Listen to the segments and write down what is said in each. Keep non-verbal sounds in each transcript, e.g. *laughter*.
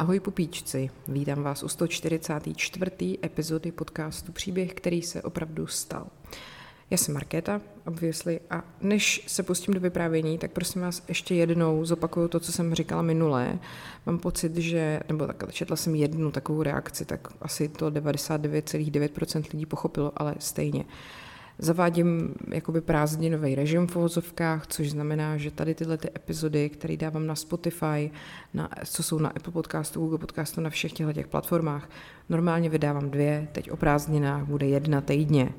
Ahoj pupíčci, vítám vás u 144. epizody podcastu Příběh, který se opravdu stal. Já jsem Markéta, obviously, a než se pustím do vyprávění, tak prosím vás ještě jednou zopakuju to, co jsem říkala minulé. Mám pocit, že, nebo tak četla jsem jednu takovou reakci, tak asi to 99,9% lidí pochopilo, ale stejně. Zavádím jakoby prázdninový režim v uvozovkách, což znamená, že tady tyhle ty epizody, které dávám na Spotify, na, co jsou na Apple Podcastu, Google Podcastu, na všech těchto těch platformách, normálně vydávám dvě, teď o prázdninách bude jedna týdně.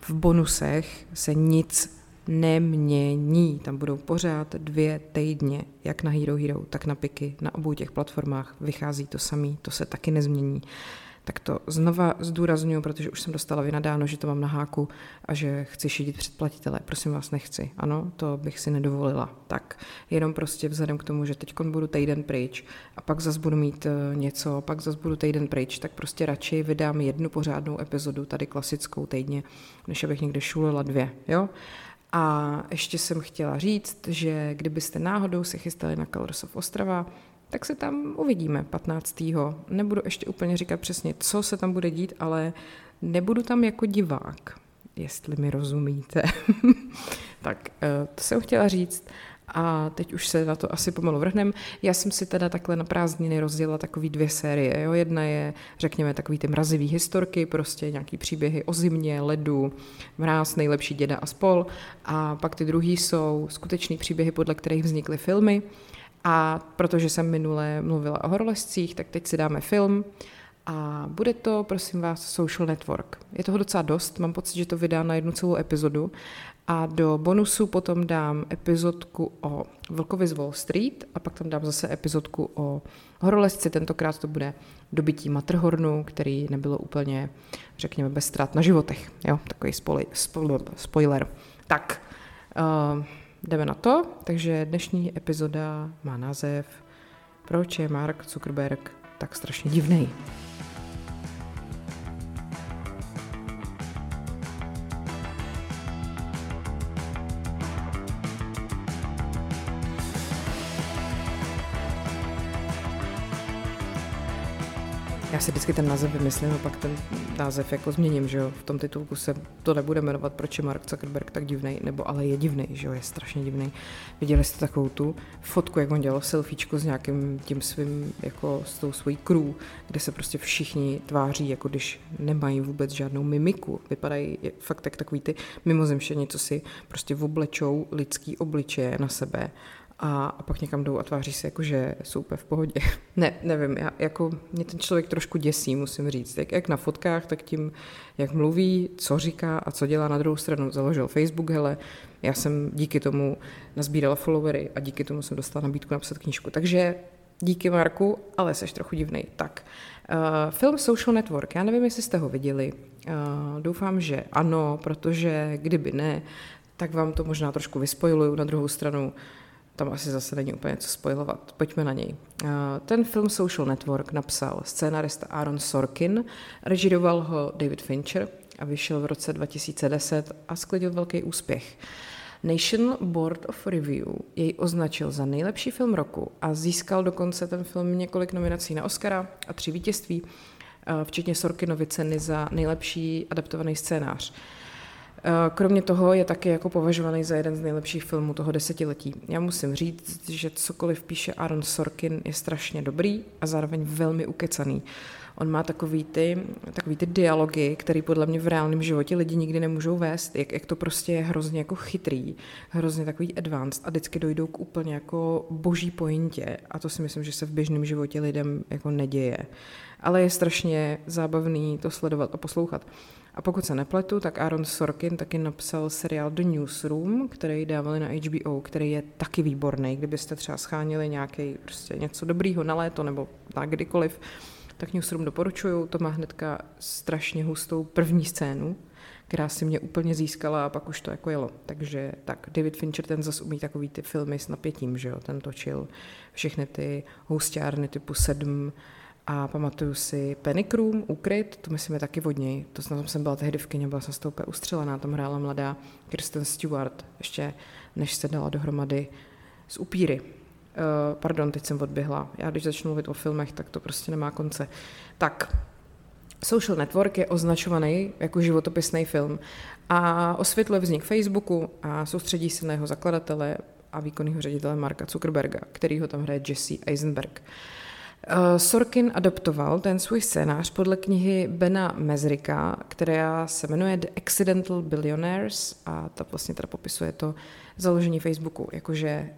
V bonusech se nic nemění. Tam budou pořád dvě týdně, jak na Hero Hero, tak na Piky, na obou těch platformách. Vychází to samý, to se taky nezmění tak to znova zdůraznuju, protože už jsem dostala vynadáno, že to mám na háku a že chci šidit předplatitele. Prosím vás, nechci. Ano, to bych si nedovolila. Tak, jenom prostě vzhledem k tomu, že teď budu týden pryč a pak zase budu mít eh, něco, pak zase budu týden pryč, tak prostě radši vydám jednu pořádnou epizodu, tady klasickou týdně, než abych někde šulila dvě, jo? A ještě jsem chtěla říct, že kdybyste náhodou se chystali na Colors of Ostrava, tak se tam uvidíme 15. Nebudu ještě úplně říkat přesně, co se tam bude dít, ale nebudu tam jako divák, jestli mi rozumíte. *laughs* tak eh, to jsem chtěla říct a teď už se na to asi pomalu vrhnem. Já jsem si teda takhle na prázdniny rozdělila takový dvě série. Jo? Jedna je, řekněme, takový ty mrazivý historky, prostě nějaký příběhy o zimě, ledu, mráz, nejlepší děda a spol. A pak ty druhý jsou skutečný příběhy, podle kterých vznikly filmy. A protože jsem minule mluvila o horolezcích, tak teď si dáme film a bude to, prosím vás, Social Network. Je toho docela dost, mám pocit, že to vydá na jednu celou epizodu a do bonusu potom dám epizodku o Vlkovi z Wall Street a pak tam dám zase epizodku o horolezci, tentokrát to bude dobytí Matrhornu, který nebylo úplně, řekněme, bez ztrát na životech. Jo, takový spoiler. Tak, uh, jdeme na to. Takže dnešní epizoda má název Proč je Mark Zuckerberg tak strašně divný? Si vždycky ten název vymyslím a pak ten název jako změním, že jo. V tom titulku se to nebude jmenovat, proč je Mark Zuckerberg tak divný, nebo ale je divný, že jo, je strašně divný. Viděli jste takovou tu fotku, jak on dělal selfiečko s nějakým tím svým, jako s tou svojí crew, kde se prostě všichni tváří, jako když nemají vůbec žádnou mimiku. Vypadají fakt jak takový ty mimozemštění, co si prostě oblečou lidský obličeje na sebe a, a pak někam jdou a tváří se jako, že jsou úplně v pohodě. *laughs* ne, nevím, já, jako mě ten člověk trošku děsí, musím říct. Jak, jak na fotkách, tak tím, jak mluví, co říká a co dělá na druhou stranu. Založil Facebook, hele, já jsem díky tomu nazbírala followery a díky tomu jsem dostala nabídku napsat knížku. Takže díky Marku, ale seš trochu divný. Tak, uh, film Social Network, já nevím, jestli jste ho viděli. Uh, doufám, že ano, protože kdyby ne, tak vám to možná trošku vyspojiluju. Na druhou stranu tam asi zase není úplně co spojovat. Pojďme na něj. Eh, ten film Social Network napsal scénarista Aaron Sorkin, režiroval ho David Fincher a vyšel v roce 2010 a sklidil velký úspěch. National Board of Review jej označil za nejlepší film roku a získal dokonce ten film několik nominací na Oscara a tři vítězství, eh, včetně Sorkinovy ceny za nejlepší adaptovaný scénář. Eh, kromě toho je taky jako považovaný za jeden z nejlepších filmů toho desetiletí. Já musím říct, že cokoliv píše Aaron Sorkin je strašně dobrý a zároveň velmi ukecaný. On má takový ty, takový ty dialogy, které podle mě v reálném životě lidi nikdy nemůžou vést, jak, jak to prostě je hrozně jako chytrý, hrozně takový advanced a vždycky dojdou k úplně jako boží pointě a to si myslím, že se v běžném životě lidem jako neděje. Ale je strašně zábavný to sledovat a poslouchat. A pokud se nepletu, tak Aaron Sorkin taky napsal seriál The Newsroom, který dávali na HBO, který je taky výborný. Kdybyste třeba schánili nějaký prostě něco dobrýho na léto nebo tak kdykoliv, tak Newsroom doporučuju. To má hnedka strašně hustou první scénu, která si mě úplně získala a pak už to jako jelo. Takže tak, David Fincher ten zase umí takový ty filmy s napětím, že jo, ten točil všechny ty houstárny typu sedm, a pamatuju si Panic Room, Ukryt, to myslím je taky od něj. To znamená, jsem byla tehdy v kyně, byla jsem z toho úplně ustřelená, tam hrála mladá Kirsten Stewart, ještě než se dala dohromady z upíry. pardon, teď jsem odběhla. Já když začnu mluvit o filmech, tak to prostě nemá konce. Tak, Social Network je označovaný jako životopisný film a osvětluje vznik Facebooku a soustředí se na jeho zakladatele a výkonného ředitele Marka Zuckerberga, který ho tam hraje Jesse Eisenberg. Eh, Sorkin adoptoval ten svůj scénář podle knihy Bena Mezrika, která se jmenuje The Accidental Billionaires a ta vlastně teda popisuje to založení Facebooku, jakože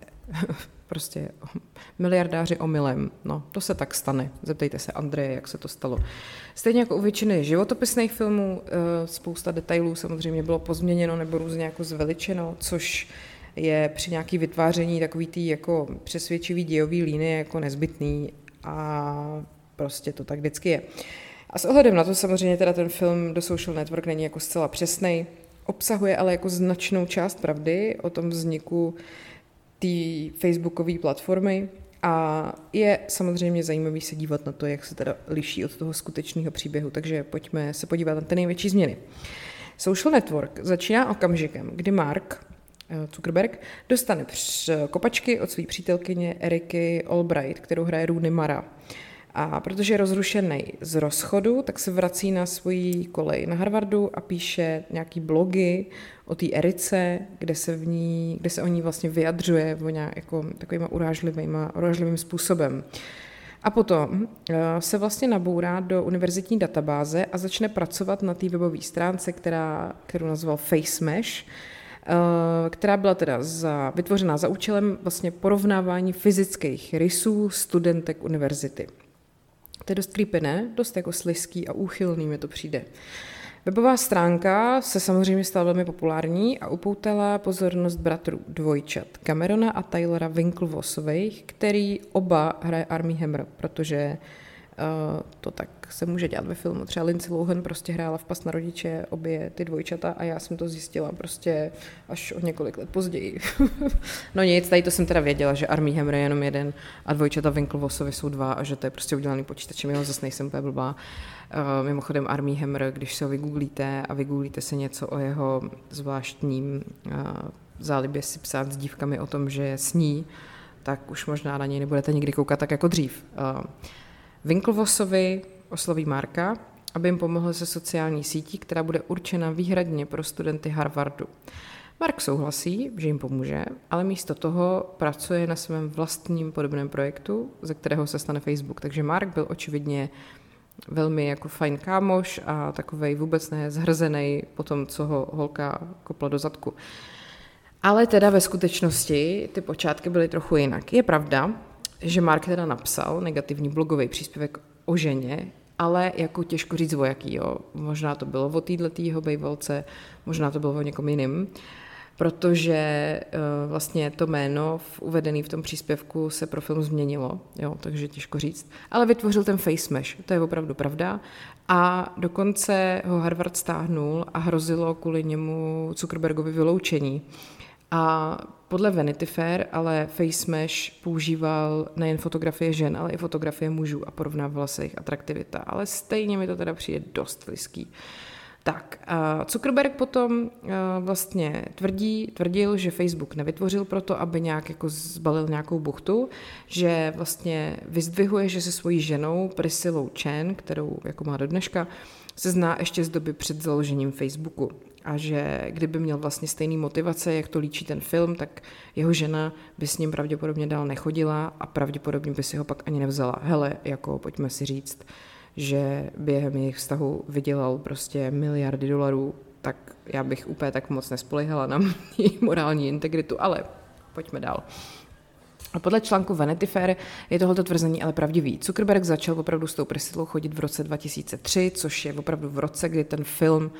*laughs* prostě miliardáři omylem. No, to se tak stane. Zeptejte se Andreje, jak se to stalo. Stejně jako u většiny životopisných filmů, eh, spousta detailů samozřejmě bylo pozměněno nebo různě jako zveličeno, což je při nějaký vytváření takový tý jako přesvědčivý dějový líny jako nezbytný a prostě to tak vždycky je. A s ohledem na to samozřejmě teda ten film The Social Network není jako zcela přesný, obsahuje ale jako značnou část pravdy o tom vzniku té facebookové platformy a je samozřejmě zajímavý se dívat na to, jak se teda liší od toho skutečného příběhu, takže pojďme se podívat na ty největší změny. Social Network začíná okamžikem, kdy Mark Zuckerberg dostane kopačky od své přítelkyně Eriky Albright, kterou hraje Rooney Mara. A protože je rozrušený z rozchodu, tak se vrací na svoji kolej na Harvardu a píše nějaký blogy o té Erice, kde se, v ní, kde se o ní vlastně vyjadřuje o nějak, jako takovýma urážlivýma, urážlivým způsobem. A potom eh, se vlastně nabourá do univerzitní databáze a začne pracovat na té webové stránce, která, kterou nazval FaceMesh, eh, která byla teda za, vytvořená za účelem vlastně porovnávání fyzických rysů studentek univerzity. To je dost creepy, ne? Dost jako slizký a úchylný mi to přijde. Webová stránka se samozřejmě stala velmi populární a upoutala pozornost bratrů dvojčat Camerona a Taylora Winklevosových, který oba hraje Army Hammer, protože uh, to tak se může dělat ve filmu. Třeba Lindsay Lohan prostě hrála v Pas na rodiče obě ty dvojčata a já jsem to zjistila prostě až o několik let později. *laughs* no nic, tady to jsem teda věděla, že Army Hammer je jenom jeden a dvojčata Winklevosovi jsou dva a že to je prostě udělaný počítačem, jo, zase nejsem úplně blbá. Uh, mimochodem Army Hammer, když se ho vygooglíte a vygooglíte se něco o jeho zvláštním uh, zálibě si psát s dívkami o tom, že sní, tak už možná na něj nebudete nikdy koukat tak jako dřív. Uh, Winklevosovi osloví Marka, aby jim pomohl se sociální sítí, která bude určena výhradně pro studenty Harvardu. Mark souhlasí, že jim pomůže, ale místo toho pracuje na svém vlastním podobném projektu, ze kterého se stane Facebook. Takže Mark byl očividně velmi jako fajn kámoš a takovej vůbec ne zhrzený po tom, co ho holka kopla do zadku. Ale teda ve skutečnosti ty počátky byly trochu jinak. Je pravda, že Mark teda napsal negativní blogový příspěvek o ženě, ale jako těžko říct o jaký, jo. Možná to bylo o této jeho bejvalce, možná to bylo o někom jiným, protože uh, vlastně to jméno v, uvedený v tom příspěvku se pro film změnilo, jo, takže těžko říct. Ale vytvořil ten face mesh, to je opravdu pravda. A dokonce ho Harvard stáhnul a hrozilo kvůli němu Zuckerbergovi vyloučení. A podle Vanity Fair ale FaceMesh používal nejen fotografie žen, ale i fotografie mužů a porovnávala se jejich atraktivita. Ale stejně mi to teda přijde dost blízký. Tak, uh, Zuckerberg potom vlastně tvrdí, tvrdil, že Facebook nevytvořil proto, aby nějak jako zbalil nějakou buchtu, že vlastně vyzdvihuje, že se svojí ženou Priscillou Chen, kterou jako má do dneška, se zná ještě z doby před založením Facebooku a že kdyby měl vlastně stejný motivace, jak to líčí ten film, tak jeho žena by s ním pravděpodobně dál nechodila a pravděpodobně by si ho pak ani nevzala. Hele, jako pojďme si říct, že během jejich vztahu vydělal prostě miliardy dolarů, tak já bych úplně tak moc nespolehala na *laughs* její morální integritu, ale pojďme dál. Podle článku Vanity Fair je tohoto tvrzení ale pravdivý. Zuckerberg začal opravdu s tou Priscilou chodit v roce 2003, což je opravdu v roce, kdy ten film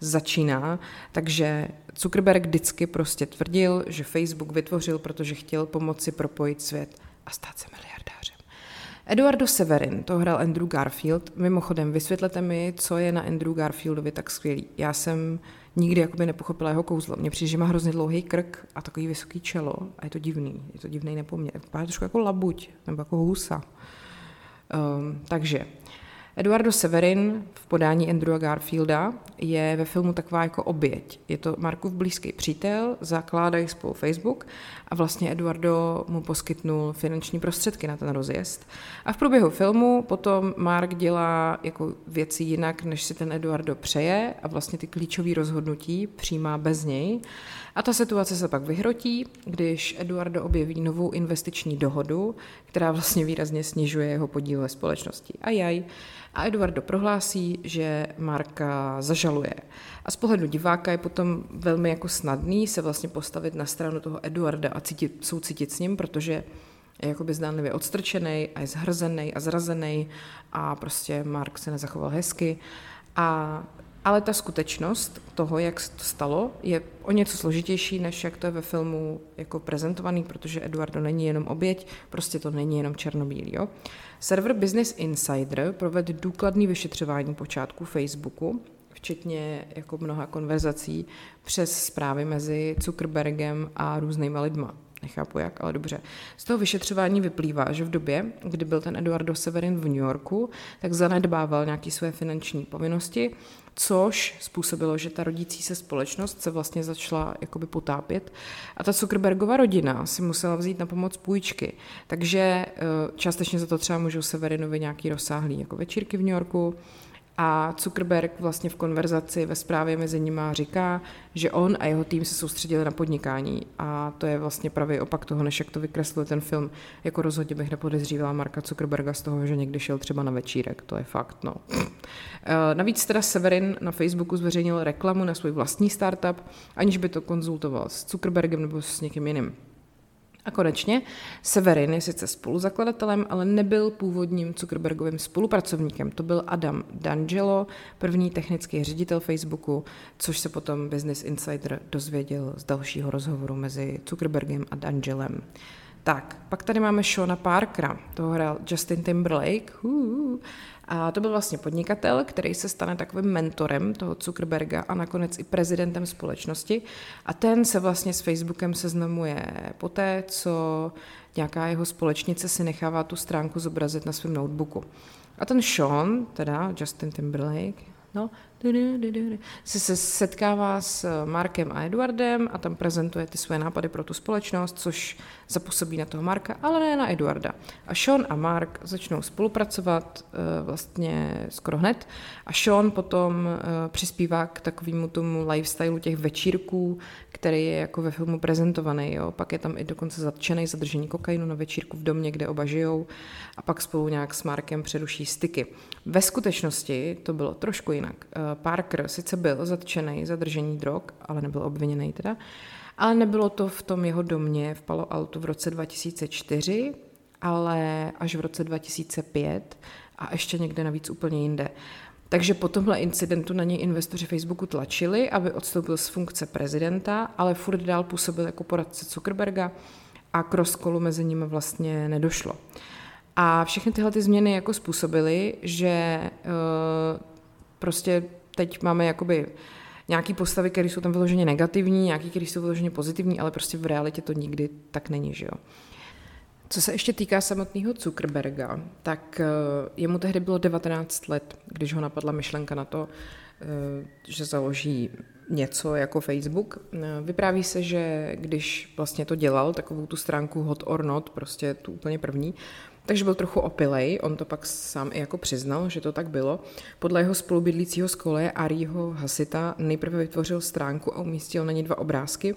začíná. Takže Zuckerberg vždycky prostě tvrdil, že Facebook vytvořil, protože chtěl pomoci propojit svět a stát se miliardářem. Eduardo Severin, to hrál Andrew Garfield. Mimochodem, vysvětlete mi, co je na Andrew Garfieldovi tak skvělý. Já jsem nikdy jakoby nepochopila jeho kouzlo. Mně přijde, že má hrozně dlouhý krk a takový vysoký čelo a je to divný. Je to divný nepoměr. Vypadá trošku jako labuť nebo jako husa. Um, takže Eduardo Severin v podání Andrewa Garfielda je ve filmu taková jako oběť. Je to Markův blízký přítel, zakládají spolu Facebook a vlastně Eduardo mu poskytnul finanční prostředky na ten rozjezd. A v průběhu filmu potom Mark dělá jako věci jinak, než si ten Eduardo přeje a vlastně ty klíčové rozhodnutí přijímá bez něj. A ta situace se pak vyhrotí, když Eduardo objeví novou investiční dohodu, která vlastně výrazně snižuje jeho podíl ve společnosti. A jaj. A Eduardo prohlásí, že Marka zažaluje. A z pohledu diváka je potom velmi jako snadný se vlastně postavit na stranu toho Eduarda a cítit, soucítit s ním, protože je jakoby zdánlivě odstrčený a je zhrzený a zrazený a prostě Mark se nezachoval hezky. A ale ta skutečnost toho, jak se to stalo, je o něco složitější, než jak to je ve filmu jako prezentovaný, protože Eduardo není jenom oběť, prostě to není jenom černobílý. Jo? Server Business Insider provedl důkladný vyšetřování počátku Facebooku, včetně jako mnoha konverzací přes zprávy mezi Zuckerbergem a různýma lidma. Nechápu jak, ale dobře. Z toho vyšetřování vyplývá, že v době, kdy byl ten Eduardo Severin v New Yorku, tak zanedbával nějaké své finanční povinnosti což způsobilo, že ta rodící se společnost se vlastně začala jakoby potápět a ta Zuckerbergova rodina si musela vzít na pomoc půjčky. Takže eh, částečně za to třeba můžou Severinovi nějaký rozsáhlý jako večírky v New Yorku, a Zuckerberg vlastně v konverzaci ve zprávě mezi nimi říká, že on a jeho tým se soustředili na podnikání. A to je vlastně pravý opak toho, než jak to vykreslil ten film. Jako rozhodně bych nepodezřívala Marka Zuckerberga z toho, že někdy šel třeba na večírek. To je fakt, no. Eh, navíc teda Severin na Facebooku zveřejnil reklamu na svůj vlastní startup, aniž by to konzultoval s Zuckerbergem nebo s někým jiným. A konečně Severin je sice spoluzakladatelem, ale nebyl původním Zuckerbergovým spolupracovníkem. To byl Adam D'Angelo, první technický ředitel Facebooku, což se potom Business Insider dozvěděl z dalšího rozhovoru mezi Zuckerbergem a D'Angelem. Tak, pak tady máme Shona Parkera, toho hrál Justin Timberlake. Uh, a to byl vlastně podnikatel, který se stane takovým mentorem toho Zuckerberga a nakonec i prezidentem společnosti. A ten se vlastně s Facebookem seznamuje poté, co nějaká jeho společnice si nechává tu stránku zobrazit na svém notebooku. A ten Sean, teda Justin Timberlake, no, se, se setkává s Markem a Eduardem a tam prezentuje ty své nápady pro tu společnost, což zapůsobí na toho Marka, ale ne na Eduarda. A Sean a Mark začnou spolupracovat uh, vlastně skoro hned a Sean potom uh, přispívá k takovému tomu lifestylu těch večírků, který je jako ve filmu prezentovaný. Jo? Pak je tam i dokonce zatčený zadržení kokainu na večírku v domě, kde oba žijou a pak spolu nějak s Markem přeruší styky. Ve skutečnosti to bylo trošku jinak. Parker sice byl zatčený za držení drog, ale nebyl obviněný teda, ale nebylo to v tom jeho domě v Palo Alto v roce 2004, ale až v roce 2005 a ještě někde navíc úplně jinde. Takže po tomhle incidentu na něj investoři Facebooku tlačili, aby odstoupil z funkce prezidenta, ale furt dál působil jako poradce Zuckerberga a k rozkolu mezi nimi vlastně nedošlo. A všechny tyhle ty změny jako způsobily, že uh, prostě teď máme jakoby nějaký postavy, které jsou tam vyloženě negativní, nějaký, které jsou vyloženě pozitivní, ale prostě v realitě to nikdy tak není, že jo. Co se ještě týká samotného Zuckerberga, tak eh, jemu tehdy bylo 19 let, když ho napadla myšlenka na to, eh, že založí něco jako Facebook. Eh, vypráví se, že když vlastně to dělal, takovou tu stránku Hot or Not, prostě tu úplně první, takže byl trochu opilej, on to pak sám i jako přiznal, že to tak bylo. Podle jeho spolubydlícího z koleje Ariho Hasita nejprve vytvořil stránku a umístil na ní dva obrázky,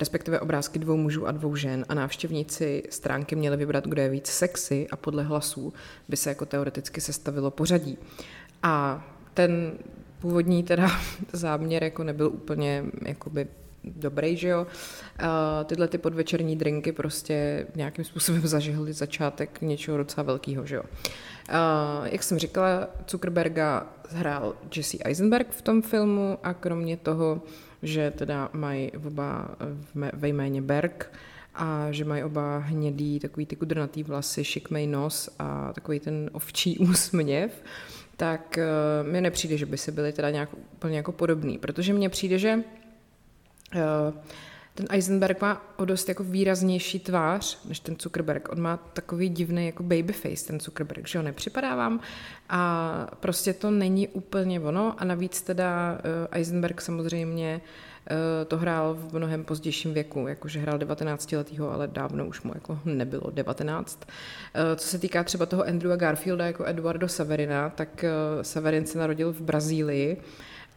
respektive obrázky dvou mužů a dvou žen a návštěvníci stránky měli vybrat, kdo je víc sexy a podle hlasů by se jako teoreticky sestavilo pořadí. A ten původní teda *laughs* záměr jako nebyl úplně jakoby dobrý, že jo. Uh, tyhle ty podvečerní drinky prostě nějakým způsobem *laughs* zažihly začátek něčeho docela velkého, že jo. Uh, jak jsem říkala, Zuckerberga hrál Jesse Eisenberg v tom filmu a kromě toho, že teda mají oba ve jméně Berg, a že mají oba hnědý, takový ty kudrnatý vlasy, šikmej nos a takový ten ovčí *laughs* úsměv, tak uh, mi nepřijde, že by se byli teda nějak úplně jako podobný, protože mně přijde, že Eh, ten Eisenberg má o dost jako výraznější tvář než ten Zuckerberg. On má takový divný jako babyface, ten Zuckerberg, že ho nepřipadá vám a prostě to není úplně ono a navíc teda uh, Eisenberg samozřejmě uh, to hrál v mnohem pozdějším věku, jakože hrál 19 letýho, ale dávno už mu jako nebylo 19. Uh, co se týká třeba toho Andrewa Garfielda jako Eduardo Severina, tak Severin se narodil v Brazílii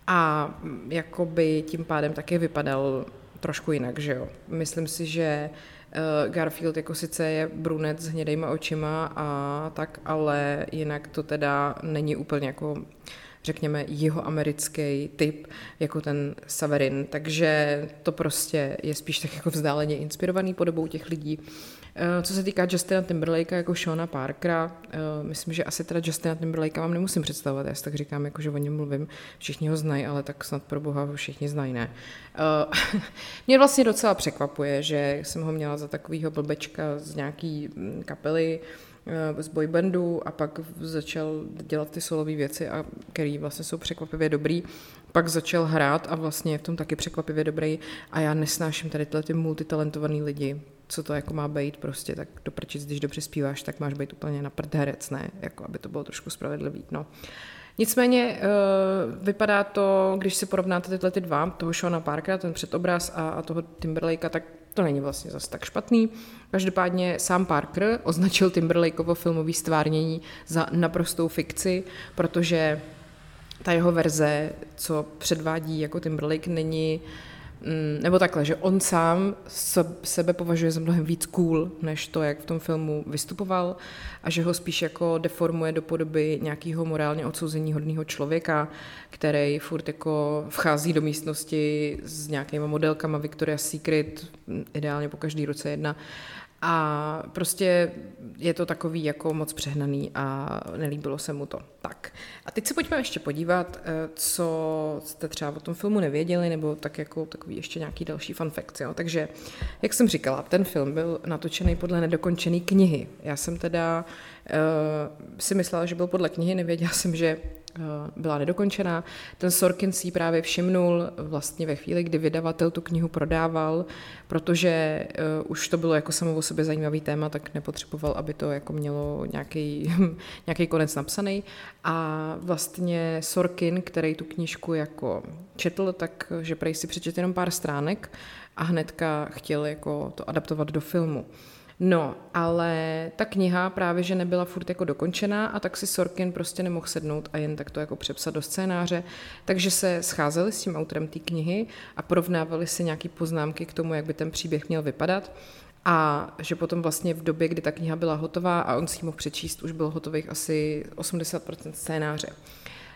a jakoby tím pádem také vypadal trošku jinak, že jo. Myslím si, že uh, Garfield jako sice je brunet s hnědejma očima a tak, ale jinak to teda není úplně jako řekněme, jeho americký typ, jako ten Saverin. Takže to prostě je spíš tak jako vzdáleně inspirovaný podobou těch lidí. Eh, co se týká Justina Timberlakea jako Shona Parkera, eh, myslím, že asi teda Justina Timberlakea vám nemusím představovat, já si tak říkám, jako, že o něm mluvím, všichni ho znají, ale tak snad pro boha všichni znají, ne. Eh, *laughs* mě vlastně docela překvapuje, že jsem ho měla za takového blbečka z nějaký mm, kapely, z boybandu a pak začal dělat ty solové věci, a který vlastně jsou překvapivě dobrý. Pak začal hrát a vlastně je v tom taky překvapivě dobrý a já nesnáším tady tyhle ty multitalentovaný lidi, co to jako má být prostě, tak doprčit, když dobře zpíváš, tak máš být úplně na prd herec, ne? Jako, aby to bylo trošku spravedlivý, no. Nicméně uh, vypadá to, když si porovnáte tyhle ty dva, toho Shona Parkera, ten předobraz a, a toho Timberlakea, tak to není vlastně zase tak špatný. Každopádně sám Parker označil Timberlakeovo filmové stvárnění za naprostou fikci, protože ta jeho verze, co předvádí jako Timberlake, není uh, nebo takhle, že on sám sebe považuje za mnohem víc cool, než to, jak v tom filmu vystupoval a že ho spíš jako deformuje do podoby nějakého morálně odsouzení hodného člověka, který furt jako vchází do místnosti s nějakýma modelkama Victoria's Secret, ideálně po každý roce jedna a prostě je to takový jako moc přehnaný a nelíbilo se mu to. Tak. A teď se pojďme ještě podívat, eh, co jste třeba o tom filmu nevěděli, nebo tak jako takový ještě nějaký další fun facts. Jo? Takže, jak jsem říkala, ten film byl natočený podle nedokončené knihy. Já jsem teda uh, si myslela, že byl podle knihy, nevěděla jsem, že byla nedokončená. Ten Sorkin si ji právě všimnul vlastně ve chvíli, kdy vydavatel tu knihu prodával, protože uh, už to bylo jako samo o sobě zajímavý téma, tak nepotřeboval, aby to jako mělo nějaký, *laughs* nějaký konec napsaný. A vlastně Sorkin, který tu knižku jako četl, tak že prej si přečet jenom pár stránek a hnedka chtěl jako to adaptovat do filmu. No, ale ta kniha právě, že nebyla furt jako dokončená a tak si Sorkin prostě nemohl sednout a jen tak to jako přepsat do scénáře, takže se scházeli s tím autorem té knihy a porovnávali si nějaké poznámky k tomu, jak by ten příběh měl vypadat a že potom vlastně v době, kdy ta kniha byla hotová a on si ji mohl přečíst, už bylo hotových asi 80% scénáře.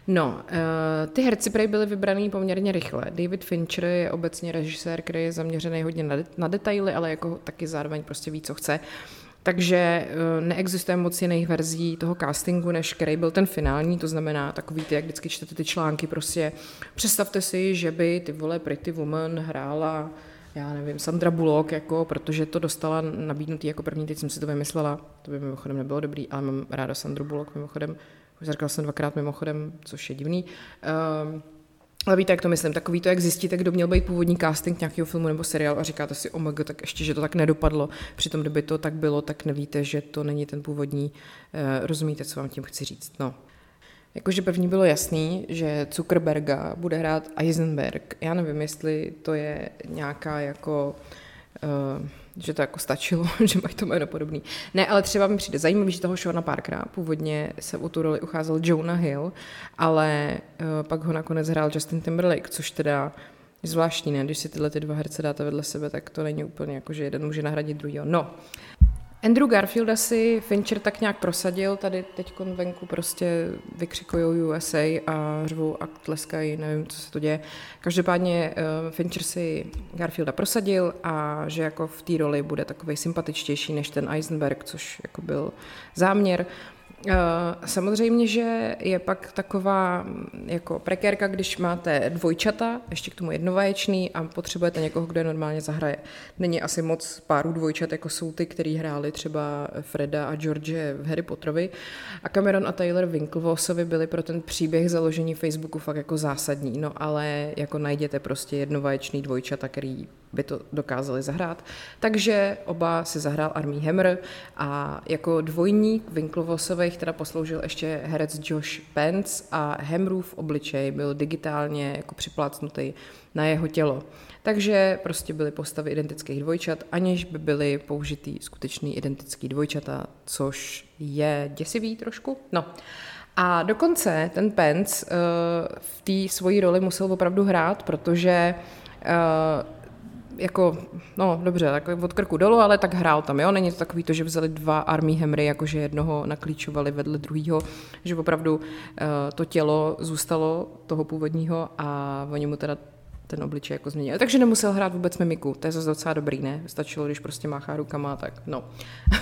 No, uh, ty herci prej byly vybraný poměrně rychle. David Fincher je obecně režisér, který je zaměřený hodně na, de- na detaily, ale jako taky zároveň prostě ví, co chce. Takže uh, neexistuje moc jiných verzí toho castingu, než který byl ten finální, to znamená takový ty, jak vždycky čtete ty články, prostě představte si, že by ty vole Pretty Woman hrála já nevím, Sandra Bullock, jako, protože to dostala nabídnutý jako první, teď jsem si to vymyslela, to by mimochodem nebylo dobrý, ale mám ráda Sandru Bullock mimochodem, už jsem dvakrát mimochodem, což je divný. Um, ale víte, jak to myslím, takový to, jak zjistíte, kdo měl být původní casting nějakého filmu nebo seriálu a říkáte si, oh my God, tak ještě, že to tak nedopadlo. Přitom, kdyby to tak bylo, tak nevíte, že to není ten původní. Uh, rozumíte, co vám tím chci říct? No. Jakože první bylo jasný, že Zuckerberga bude hrát Eisenberg. Já nevím, jestli to je nějaká jako... Uh, že to jako stačilo, *laughs* že mají to jméno podobný. Ne, ale třeba mi přijde zajímavý, že toho Shona Parkera původně se o tu roli ucházel Jonah Hill, ale uh, pak ho nakonec hrál Justin Timberlake, což teda zvláštní, ne? Když si tyhle ty dva herce dáte vedle sebe, tak to není úplně jako, že jeden může nahradit druhýho. No, Andrew Garfield si Fincher tak nějak prosadil, tady teď venku prostě vykřikují USA a řvou a tleskají, nevím, co se to děje. Každopádně uh, Fincher si Garfielda prosadil a že jako v té roli bude takový sympatičtější než ten Eisenberg, což jako byl záměr. Eh, samozřejmě, že je pak taková mm, jako prekérka, když máte dvojčata, ještě k tomu jednovaječný a potřebujete někoho, kdo je normálně zahraje. Není asi moc párů dvojčat, jako jsou ty, který hráli třeba Freda a George v Harry Potterovi. A Cameron a Taylor Winklevossovi byli pro ten příběh založení Facebooku fakt jako zásadní, no ale jako najděte prostě jednovaječný dvojčata, který by to dokázali zahrát. Takže oba si zahrál Armí Hammer a jako dvojník Winklevossových teda posloužil ještě herec Josh Pence a Hammerův obličej byl digitálně jako připlácnutý na jeho tělo. Takže prostě byly postavy identických dvojčat, aniž by byly použitý skutečný identický dvojčata, což je děsivý trošku. No. A dokonce ten Pence uh, v té svojí roli musel opravdu hrát, protože uh, jako, no dobře, tak od krku dolů, ale tak hrál tam, jo, není to takový to, že vzali dva Army Hamry, jakože jednoho naklíčovali vedle druhého, že opravdu uh, to tělo zůstalo toho původního a oni mu teda ten obličej jako změnil. Takže nemusel hrát vůbec mimiku, to je zase docela dobrý, ne? Stačilo, když prostě máchá rukama, tak no.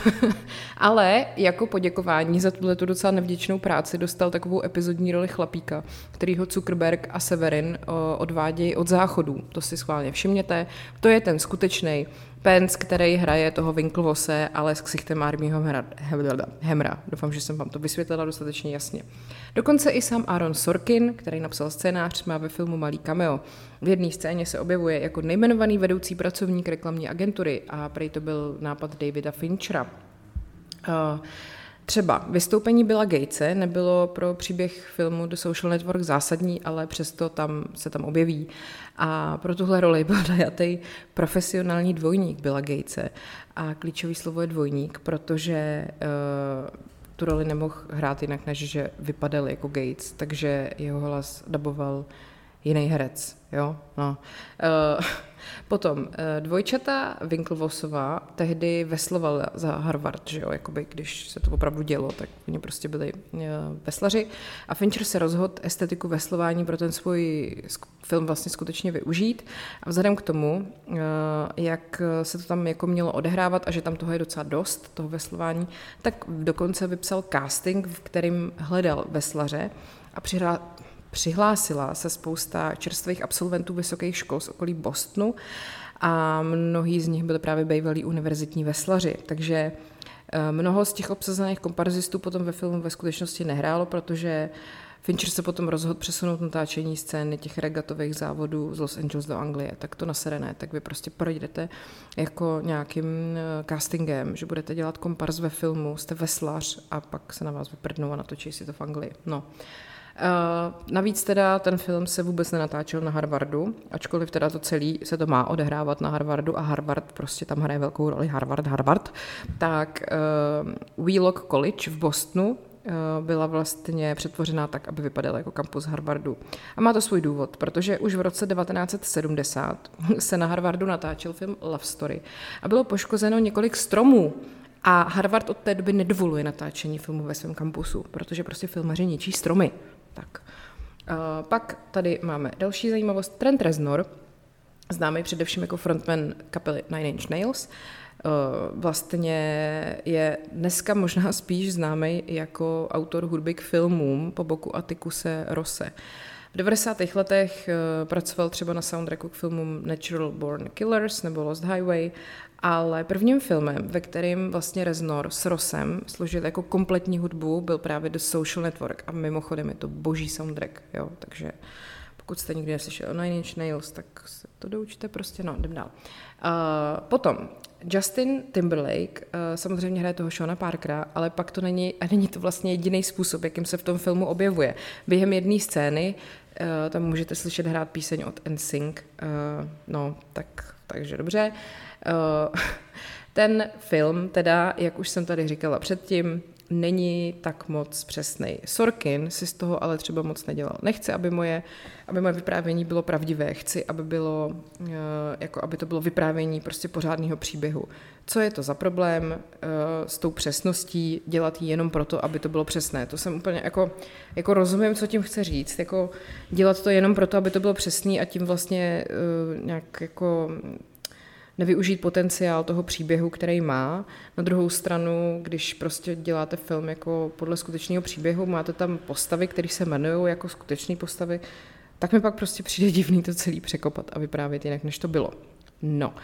*laughs* Ale jako poděkování za tuhle tu docela nevděčnou práci dostal takovou epizodní roli chlapíka, kterýho Zuckerberg a Severin odvádějí od záchodů. To si schválně všimněte. To je ten skutečný Pence, který hraje toho Winklevose, ale s ksichtem Armího Hemra. Doufám, že jsem vám to vysvětlila dostatečně jasně. Dokonce i sám Aaron Sorkin, který napsal scénář, má ve filmu malý cameo. V jedné scéně se objevuje jako nejmenovaný vedoucí pracovník reklamní agentury a prej to byl nápad Davida Finchera. Uh, Třeba vystoupení byla Gatese nebylo pro příběh filmu The Social Network zásadní, ale přesto tam se tam objeví. A pro tuhle roli byl najatý profesionální dvojník byla Gatese. A klíčový slovo je dvojník, protože uh, tu roli nemohl hrát jinak, než že vypadal jako Gates, takže jeho hlas daboval jiný herec, jo, no. Uh, *laughs* Potom eh, dvojčata Winklevosová tehdy veslovala za Harvard, že jo, jakoby když se to opravdu dělo, tak oni prostě byli eh, veslaři a Fincher se rozhodl estetiku veslování pro ten svůj film vlastně skutečně využít a vzhledem k tomu, eh, jak se to tam jako mělo odehrávat a že tam toho je docela dost, toho veslování, tak dokonce vypsal casting, v kterým hledal veslaře a přihlásila se spousta čerstvých absolventů vysokých škol z okolí Bostonu a mnohí z nich byli právě bývalí univerzitní veslaři. Takže eh, mnoho z těch obsazených komparzistů potom ve filmu ve skutečnosti nehrálo, protože Fincher se potom rozhodl přesunout natáčení scény těch regatových závodů z Los Angeles do Anglie. Tak to naserené, tak vy prostě projdete jako nějakým eh, castingem, že budete dělat komparz ve filmu, jste veslař a pak se na vás vyprdnou a natočí si to v Anglii. No. Uh, navíc teda ten film se vůbec nenatáčel na Harvardu, ačkoliv teda to celý se to má odehrávat na Harvardu a Harvard prostě tam hraje velkou roli, Harvard, Harvard, tak uh, Wheelock College v Bostonu uh, byla vlastně přetvořená tak, aby vypadala jako kampus Harvardu. A má to svůj důvod, protože už v roce 1970 se na Harvardu natáčel film Love Story a bylo poškozeno několik stromů, a Harvard od té doby nedovoluje natáčení filmu ve svém kampusu, protože prostě filmaři ničí stromy. Tak. Uh, pak tady máme další zajímavost. Trent Reznor, známý především jako frontman kapely Nine Inch Nails, uh, vlastně je dneska možná *laughs* spíš známý jako autor hudby k filmům po boku Atikuse Rose. V 90. letech uh, pracoval třeba na soundtracku k filmům Natural Born Killers nebo Lost Highway ale prvním filmem, ve kterém vlastně Reznor s Rosem složil jako kompletní hudbu, byl právě The Social Network a mimochodem je to boží soundtrack, jo, takže pokud jste nikdy neslyšeli o Nine Inch Nails, tak se to doučte prostě, no, jdem dál. Uh, potom, Justin Timberlake uh, samozřejmě hraje toho Shona Parkera, ale pak to není, a není to vlastně jediný způsob, jakým se v tom filmu objevuje. Během jedné scény uh, tam můžete slyšet hrát píseň od NSYNC, uh, no, tak, takže dobře. Eh, *laughs* ten film teda, jak už jsem tady říkala předtím, není tak moc přesný. Sorkin si z toho ale třeba moc nedělal. Nechci, aby moje, aby moje vyprávění bylo pravdivé. Chci, aby, bylo, eh, jako aby to bylo vyprávění prostě pořádného příběhu. Co je to za problém eh, s tou přesností dělat ji jenom proto, aby to bylo přesné? To jsem úplně jako, jako rozumím, co tím chce říct. Jako dělat to jenom proto, aby to bylo přesný a tím vlastně nějak jako nevyužít potenciál toho příběhu, který má. Na druhou stranu, když prostě děláte film jako podle skutečného příběhu, máte tam postavy, které se jmenují jako skutečné postavy, tak mi pak prostě přijde divný to celý překopat a vyprávět jinak, než to bylo. No, uh,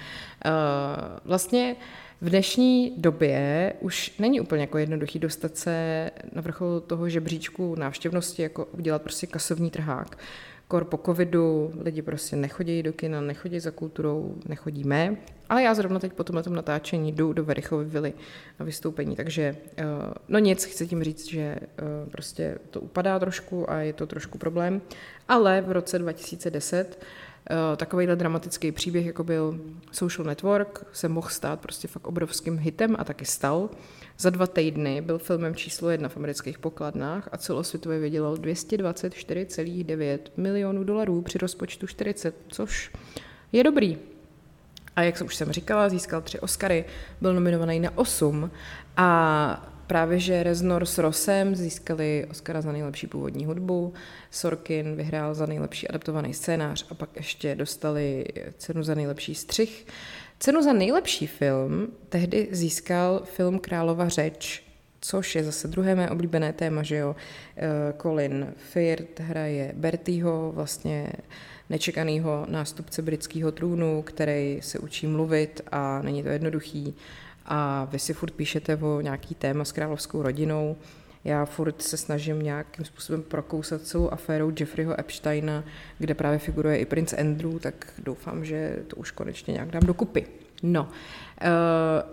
vlastně v dnešní době už není úplně jako jednoduchý dostat se na vrchol toho žebříčku návštěvnosti, jako udělat prostě kasovní trhák. Kor po covidu lidi prostě nechodí do kina, nechodí za kulturou, nechodíme. Ale já zrovna teď po tomhle natáčení jdu do Verichovy vily na vystoupení, takže eh, no nic, chci tím říct, že eh, prostě to upadá trošku a je to trošku problém. Ale v roce 2010 Eh, takovýhle dramatický příběh, jako byl Social Network, se mohl stát prostě fakt obrovským hitem a taky stal. Za dva týdny byl filmem číslo jedna v amerických pokladnách a celosvětově vydělal 224,9 milionů dolarů při rozpočtu 40, což je dobrý. A jak už jsem říkala, získal tři Oscary, byl nominovaný na osm a Právě, že Reznor s Rosem získali Oscara za nejlepší původní hudbu, Sorkin vyhrál za nejlepší adaptovaný scénář a pak ještě dostali cenu za nejlepší střih. Cenu za nejlepší film tehdy získal film Králova řeč, což je zase druhé mé oblíbené téma, že jo. Eh, Colin Firth hraje Bertýho, vlastně nečekaného nástupce britského trůnu, který se učí mluvit a není to jednoduchý a vy si furt píšete o nějaký téma s královskou rodinou. Já furt se snažím nějakým způsobem prokousat celou aférou Jeffreyho Epsteina, kde právě figuruje i princ Andrew, tak doufám, že to už konečně nějak dám dokupy. No,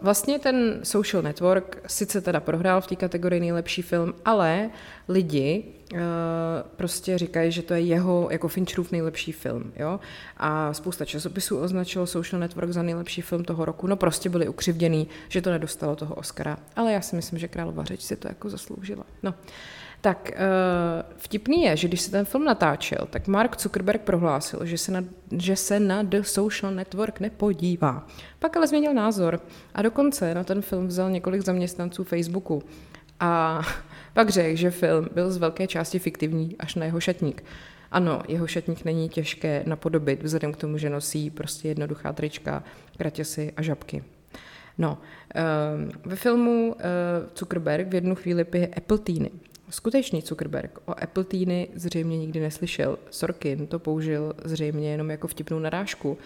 vlastně ten Social Network sice teda prohrál v té kategorii nejlepší film, ale lidi eh, prostě říkají, že to je jeho, jako Fincherův nejlepší film, jo. A spousta časopisů označilo Social Network za nejlepší film toho roku, no prostě byli ukřivděný, že to nedostalo toho Oscara, ale já si myslím, že Králova řeč si to jako zasloužila. No. Tak uh, vtipný je, že když se ten film natáčel, tak Mark Zuckerberg prohlásil, že se, na, že se na The Social Network nepodívá. Pak ale změnil názor a dokonce na ten film vzal několik zaměstnanců Facebooku. A *laughs* pak řekl, že film byl z velké části fiktivní až na jeho šatník. Ano, jeho šatník není těžké napodobit, vzhledem k tomu, že nosí prostě jednoduchá trička, kratěsy a žabky. No, uh, ve filmu uh, Zuckerberg v jednu chvíli pije Apple Teeny. Skutečný Zuckerberg o Apple Teeny zřejmě nikdy neslyšel. Sorkin to použil zřejmě jenom jako vtipnou narážku.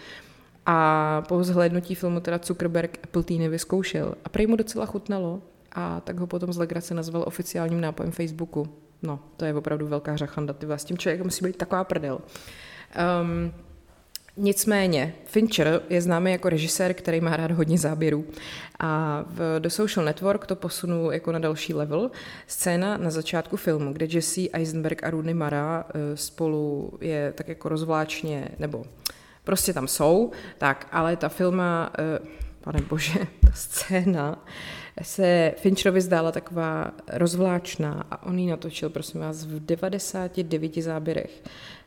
A po zhlédnutí filmu teda Zuckerberg Apple Teeny vyzkoušel. A prej mu docela chutnalo a tak ho potom z legrace nazval oficiálním nápojem Facebooku. No, to je opravdu velká řachanda, ty tím člověkem musí být taková prdel. Um, Nicméně, Fincher je známý jako režisér, který má rád hodně záběrů. A v The Social Network to posunu jako na další level. Scéna na začátku filmu, kde Jesse Eisenberg a Rooney Mara eh, spolu je tak jako rozvláčně, nebo prostě tam jsou, tak, ale ta filma, eh, pane bože, *laughs* ta scéna se Fincherovi zdála taková rozvláčná a on ji natočil, prosím vás, v 99 záběrech.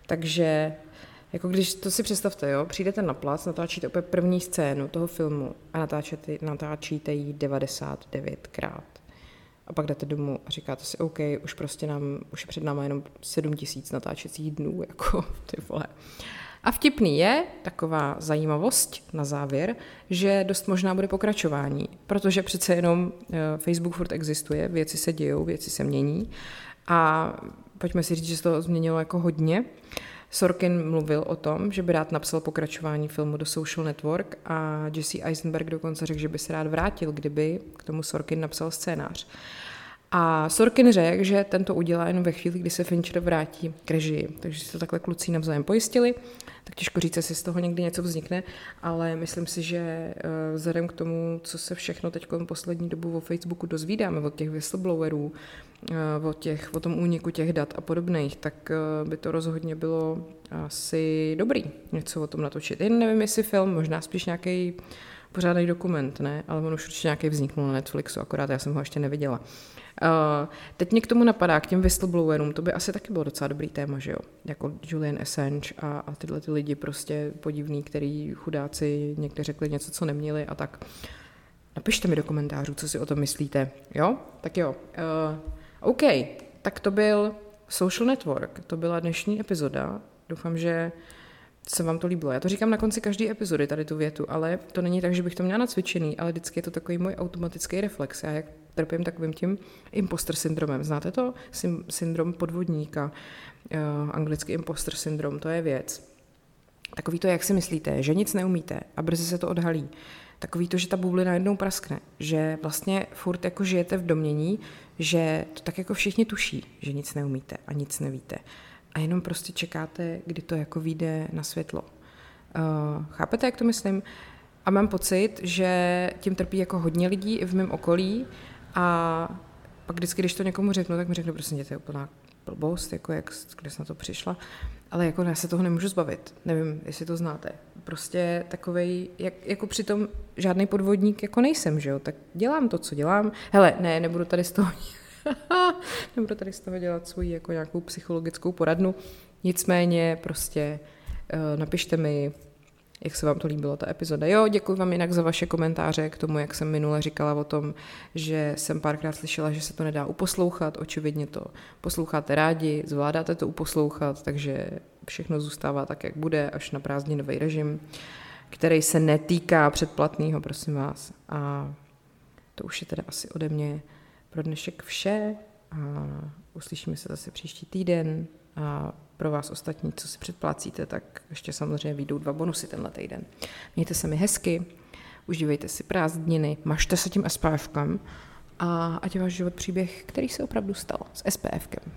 Takže jako když to si představte, jo, přijdete na plac, natáčíte opět první scénu toho filmu a natáčíte, natáčíte ji 99krát. A pak jdete domů a říkáte si, OK, už prostě nám, už je před náma jenom 7 tisíc natáčecích dnů, *laughs* jako ty vole. A vtipný je taková zajímavost na závěr, že dost možná bude pokračování, protože přece jenom eh, Facebook furt existuje, věci se dějou, věci se mění a pojďme si říct, že se to změnilo jako hodně. Sorkin mluvil o tom, že by rád napsal pokračování filmu do Social Network a Jesse Eisenberg dokonce řekl, že by se rád vrátil, kdyby k tomu Sorkin napsal scénář. A Sorkin řekl, že tento udělá jenom ve chvíli, kdy se Fincher vrátí k režii. Takže si to takhle kluci navzájem pojistili. Tak těžko říct, jestli z toho někdy něco vznikne, ale myslím si, že eh, vzhledem k tomu, co se všechno teď poslední dobu o Facebooku dozvídáme od těch whistleblowerů, eh, o, těch, o tom úniku těch dat a podobných, tak eh, by to rozhodně bylo asi dobrý něco o tom natočit. Jen nevím, jestli film, možná spíš nějaký pořádný dokument, ne? Ale on už určitě nějaký vzniknul na Netflixu, akorát já jsem ho ještě neviděla. Uh, teď mě k tomu napadá, k těm whistleblowerům, to by asi taky bylo docela dobrý téma, že jo? Jako Julian Assange a, a tyhle ty lidi prostě podivní, který chudáci někde řekli něco, co neměli a tak. Napište mi do komentářů, co si o tom myslíte, jo? Tak jo. Uh, OK, tak to byl Social Network, to byla dnešní epizoda. Doufám, že se vám to líbilo. Já to říkám na konci každé epizody, tady tu větu, ale to není tak, že bych to měla nacvičený, ale vždycky je to takový můj automatický reflex. Já jak trpím takovým tím imposter syndromem. Znáte to? Syndrom podvodníka, uh, anglicky imposter syndrom, to je věc. Takový to, jak si myslíte, že nic neumíte a brzy se to odhalí. Takový to, že ta bublina jednou praskne, že vlastně furt jako žijete v domění, že to tak jako všichni tuší, že nic neumíte a nic nevíte. A jenom prostě čekáte, kdy to jako vyjde na světlo. Uh, chápete, jak to myslím? A mám pocit, že tím trpí jako hodně lidí i v mém okolí a pak vždycky, když to někomu řeknu, tak mi řekne, prostě to je úplná blbost, jako jak, kde jsem na to přišla. Ale jako já se toho nemůžu zbavit. Nevím, jestli to znáte. Prostě takovej, jak, jako přitom žádný podvodník jako nejsem, že jo? Tak dělám to, co dělám. Hele, ne, nebudu tady z toho *laughs* nebudu tady z toho dělat svoji jako nějakou psychologickou poradnu. Nicméně prostě uh, napište mi, jak se vám to líbilo, ta epizoda. Jo, děkuji vám jinak za vaše komentáře k tomu, jak jsem minule říkala o tom, že jsem párkrát slyšela, že se to nedá uposlouchat, očividně to posloucháte rádi, zvládáte to uposlouchat, takže všechno zůstává tak, jak bude, až na prázdninový režim, který se netýká předplatného, prosím vás. A to už je teda asi ode mě pro dnešek vše a uslyšíme se zase příští týden a pro vás ostatní, co si předplácíte, tak ještě samozřejmě vyjdou dva bonusy tenhle týden. Mějte se mi hezky, užívejte si prázdniny, mažte se tím SPFkem a ať je váš život příběh, který se opravdu stal s SPFkem.